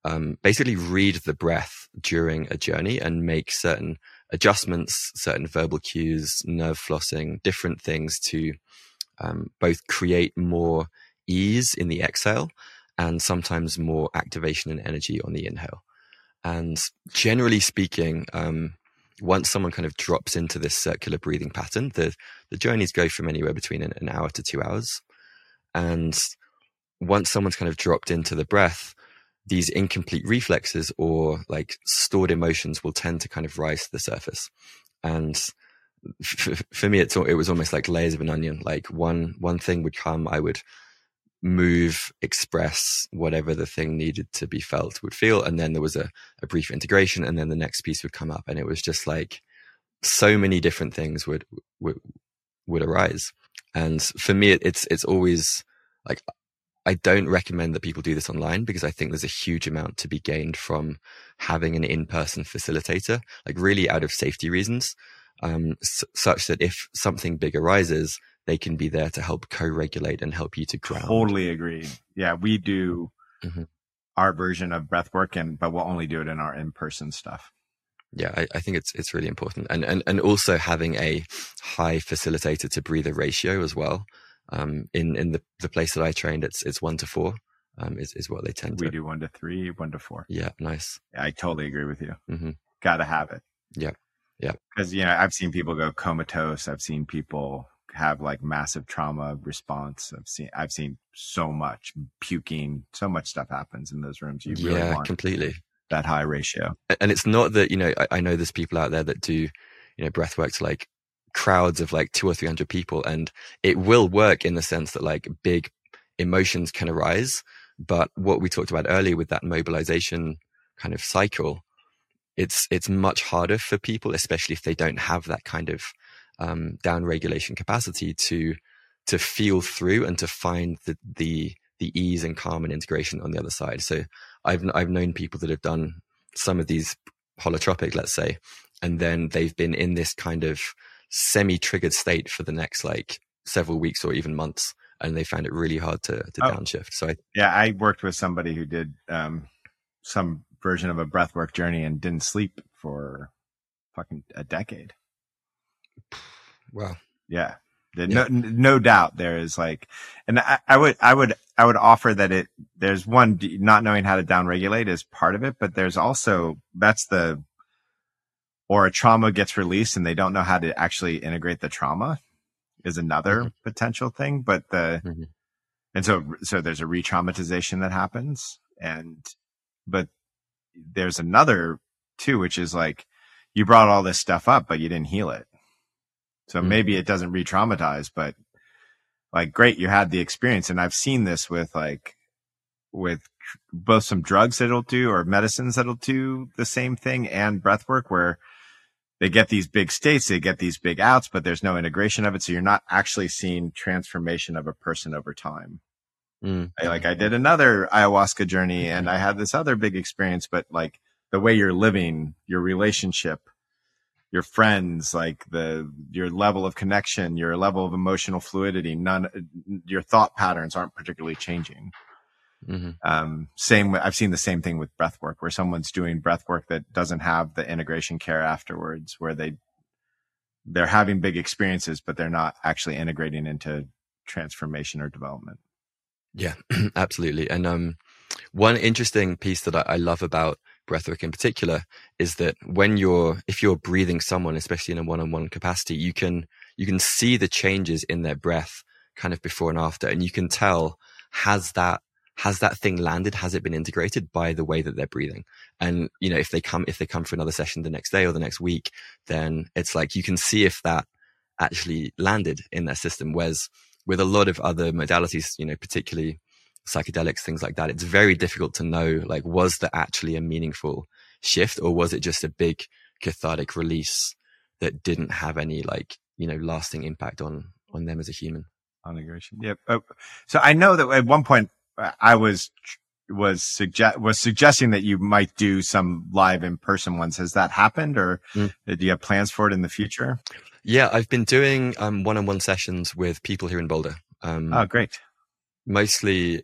S3: um, basically read the breath during a journey and make certain adjustments, certain verbal cues, nerve flossing, different things to um, both create more ease in the exhale and sometimes more activation and energy on the inhale. And generally speaking, um, once someone kind of drops into this circular breathing pattern, the, the journeys go from anywhere between an, an hour to two hours. And once someone's kind of dropped into the breath, these incomplete reflexes or like stored emotions will tend to kind of rise to the surface. And f- for me, it's, it was almost like layers of an onion. Like one, one thing would come, I would move, express whatever the thing needed to be felt would feel. And then there was a, a brief integration and then the next piece would come up. And it was just like so many different things would, would, would arise. And for me, it's, it's always like, I don't recommend that people do this online because I think there's a huge amount to be gained from having an in-person facilitator, like really out of safety reasons, um, s- such that if something big arises, they can be there to help co-regulate and help you to ground.
S1: Totally agreed. Yeah, we do
S3: mm-hmm.
S1: our version of breath work and but we'll only do it in our in-person stuff.
S3: Yeah, I, I, think it's it's really important. And, and and also having a high facilitator to breather ratio as well. Um, in in the, the place that I trained it's it's one to four. Um, is, is what they tend
S1: we
S3: to We
S1: do one to three, one to four.
S3: Yeah, nice.
S1: I totally agree with you.
S3: Mm-hmm.
S1: Got to have it.
S3: Yeah, yeah.
S1: Because you know I've seen people go comatose. I've seen people have like massive trauma response. I've seen I've seen so much puking, so much stuff happens in those rooms. You really
S3: yeah,
S1: want
S3: completely
S1: that high ratio.
S3: And it's not that you know I, I know there's people out there that do you know breath work to like crowds of like two or three hundred people, and it will work in the sense that like big emotions can arise. But what we talked about earlier with that mobilization kind of cycle, it's it's much harder for people, especially if they don't have that kind of um, down regulation capacity to to feel through and to find the the the ease and calm and integration on the other side. So I've I've known people that have done some of these holotropic, let's say, and then they've been in this kind of semi-triggered state for the next like several weeks or even months, and they found it really hard to to
S1: Oh.
S3: downshift. So I,
S1: Yeah, I worked with somebody who did um, some version of a breathwork journey and didn't sleep for fucking a decade.
S3: wow,
S1: Yeah. No, no doubt there is like, and I, I would, I would, I would offer that it, there's one, not knowing how to downregulate is part of it, but there's also, that's the, or a trauma gets released and they don't know how to actually integrate the trauma is another
S3: Mhm.
S1: potential thing. But the,
S3: Mhm.
S1: and so, so there's a re-traumatization that happens and, but there's another too, which is like, you brought all this stuff up, but you didn't heal it. So
S3: Mhm.
S1: maybe it doesn't re-traumatize, but like, great, you had the experience. And I've seen this with like, with both some drugs that'll do or medicines that'll do the same thing and breath work where they get these big states, they get these big outs, but there's no integration of it. So you're not actually seeing transformation of a person over time.
S3: Mm.
S1: I, like I did another ayahuasca journey and I had this other big experience, but like the way you're living, your relationship, your friends, like the, your level of connection, your level of emotional fluidity, none, your thought patterns aren't particularly changing.
S3: Hmm
S1: Um, same, I've seen the same thing with breath work where someone's doing breath work that doesn't have the integration care afterwards, where they, they're having big experiences, but they're not actually integrating into transformation or development.
S3: Yeah, absolutely. And um, one interesting piece that I, I love about breathwork in particular is that when you're, if you're breathing someone, especially in a one-on-one capacity, you can you can see the changes in their breath kind of before and after, and you can tell has that has that thing landed has it been integrated by the way that they're breathing and you know if they come if they come for another session the next day or the next week then it's like you can see if that actually landed in their system whereas with a lot of other modalities you know particularly psychedelics, things like that, it's very difficult to know, like, was there actually a meaningful shift or was it just a big cathartic release that didn't have any like, you know, lasting impact on, on them as a human?
S1: On. Yep. Oh, so I know that at one point I was, was suggest, was suggesting that you might do some live in person ones. Has that happened or mm. do you have plans for it in the future?
S3: Yeah, I've been doing um, one-on-one sessions with people here in Boulder. Um,
S1: oh, great.
S3: Mostly,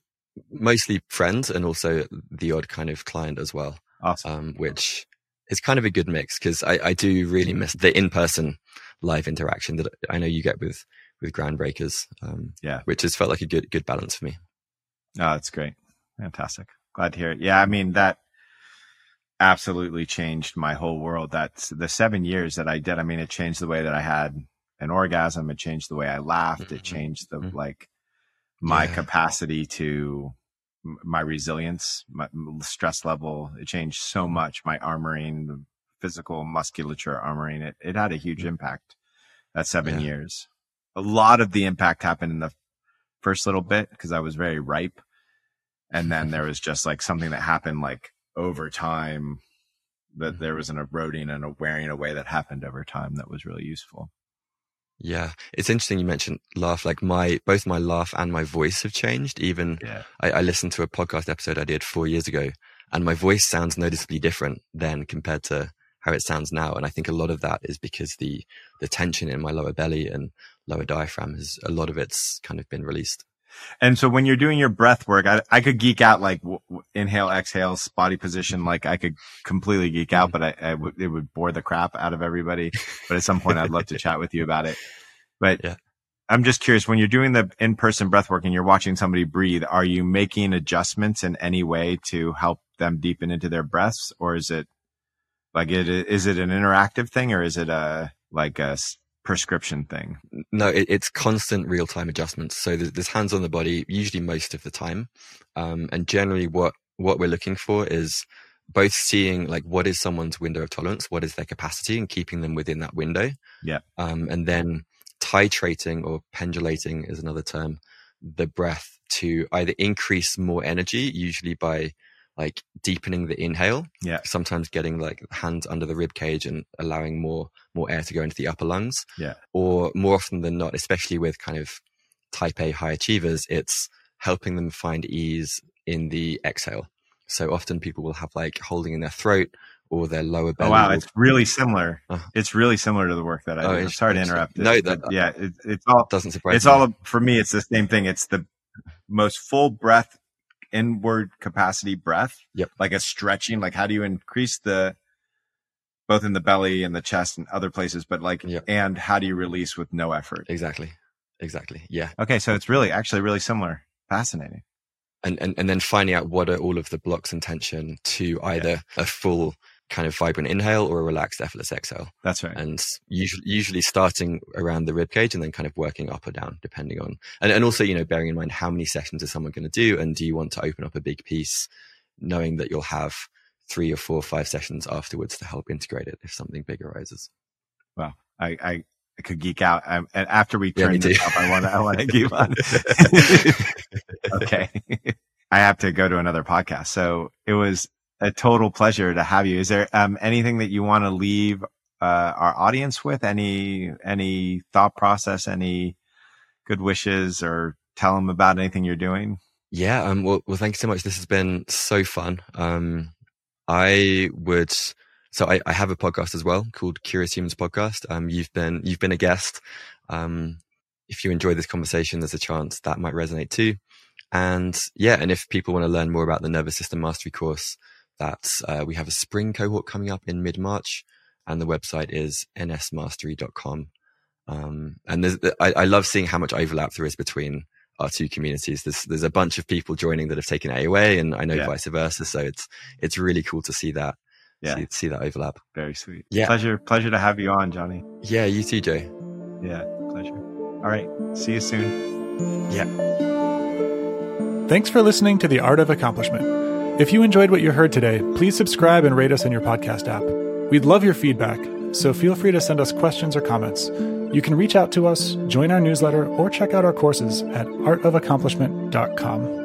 S3: mostly friends, and also the odd kind of client as well.
S1: Awesome.
S3: Um, which is kind of a good mix because I, I, do really miss the in-person live interaction that I know you get with with groundbreakers. Um,
S1: yeah,
S3: which has felt like a good good balance for me.
S1: Oh, that's great, fantastic. Glad to hear it. Yeah, I mean that absolutely changed my whole world. That's the seven years that I did. I mean, it changed the way that I had an orgasm. It changed the way I laughed. Mm-hmm. It changed the mm-hmm. like my yeah. capacity to my resilience, my stress level. It changed so much. My armoring, the physical musculature armoring. It it had a huge mm-hmm. impact. That seven yeah. years. A lot of the impact happened in the first little bit because I was very ripe, and then there was just like something that happened like over time that there mm-hmm. was an eroding and a wearing away that happened over time that was really useful.
S3: Yeah, it's interesting you mentioned laugh. Like my both my laugh and my voice have changed. Even
S1: yeah.
S3: I, I listened to a podcast episode I did four years ago, and my voice sounds noticeably different then compared to how it sounds now. And I think a lot of that is because the the tension in my lower belly and lower diaphragm has a lot of it's kind of been released.
S1: And so when you're doing your breath work, I, I could geek out like w- inhale, exhale, body position. Like I could completely geek out, mm-hmm. but I, I w- it would bore the crap out of everybody. But at some point, I'd love to chat with you about it. But
S3: yeah.
S1: I'm just curious when you're doing the in-person breath work and you're watching somebody breathe, are you making adjustments in any way to help them deepen into their breaths, or is it like it is it an interactive thing, or is it a like a prescription thing?
S3: No, it, it's constant real time adjustments. So there's, there's, hands on the body, usually most of the time. Um, and generally what, what we're looking for is both seeing like what is someone's window of tolerance, what is their capacity and keeping them within that window.
S1: Yeah.
S3: Um, and then titrating or pendulating is another term, the breath to either increase more energy, usually by like deepening the inhale.
S1: Yeah.
S3: Sometimes getting like hands under the rib cage and allowing more more air to go into the upper lungs.
S1: Yeah.
S3: Or more often than not, especially with kind of type A high achievers, it's helping them find ease in the exhale. So often people will have like holding in their throat or their lower oh, belly.
S1: Oh, wow, it's really similar. Uh, it's really similar to the work that I oh, do. Sorry to interrupt.
S3: No, that,
S1: yeah, it, it's all
S3: doesn't surprise.
S1: It's me. all for me. It's the same thing. It's the most full breath inward capacity breath.
S3: Yep.
S1: Like a stretching, like how do you increase the, both in the belly and the chest and other places, but like,
S3: yep.
S1: and how do you release with no effort?
S3: Exactly. Exactly. Yeah.
S1: Okay. So it's really actually really similar. Fascinating.
S3: And, and, and then finding out what are all of the blocks and tension to either yeah. a full kind of vibrant inhale or a relaxed effortless exhale.
S1: That's right.
S3: And usually, usually starting around the rib cage and then kind of working up or down depending on, and, and also, you know, bearing in mind how many sessions is someone going to do? And do you want to open up a big piece knowing that you'll have three or four or five sessions afterwards to help integrate it if something big arises?
S1: Well, I, I, I could geek out. Um, and after we turn yeah, this up, I want to, I want to keep on. okay. I have to go to another podcast. So it was a total pleasure to have you. Is there um, anything that you want to leave uh, our audience with? Any any thought process? Any good wishes, or tell them about anything you're doing?
S3: Yeah. Um. Well. Well. Thank you so much. This has been so fun. Um. I would. So I, I have a podcast as well called Curious Humans Podcast. Um. You've been you've been a guest. Um. If you enjoy this conversation, there's a chance that might resonate too. And yeah, and if people want to learn more about the nervous system mastery course, that uh, we have a spring cohort coming up in mid March, and the website is nsmastery.com. Um, and I, I, love seeing how much overlap there is between our two communities. There's there's a bunch of people joining that have taken AOA, and I know yeah. vice versa. So it's it's really cool to see that. Yeah. See, see, that overlap.
S1: Very sweet. Yeah. Pleasure, pleasure to have you on, Jonny.
S3: Yeah, you too, Joe.
S1: Yeah, pleasure. All right. See you soon.
S3: Yeah.
S2: Thanks for listening to The Art of Accomplishment. If you enjoyed what you heard today, please subscribe and rate us in your podcast app. We'd love your feedback, so feel free to send us questions or comments. You can reach out to us, join our newsletter, or check out our courses at artofaccomplishment.com.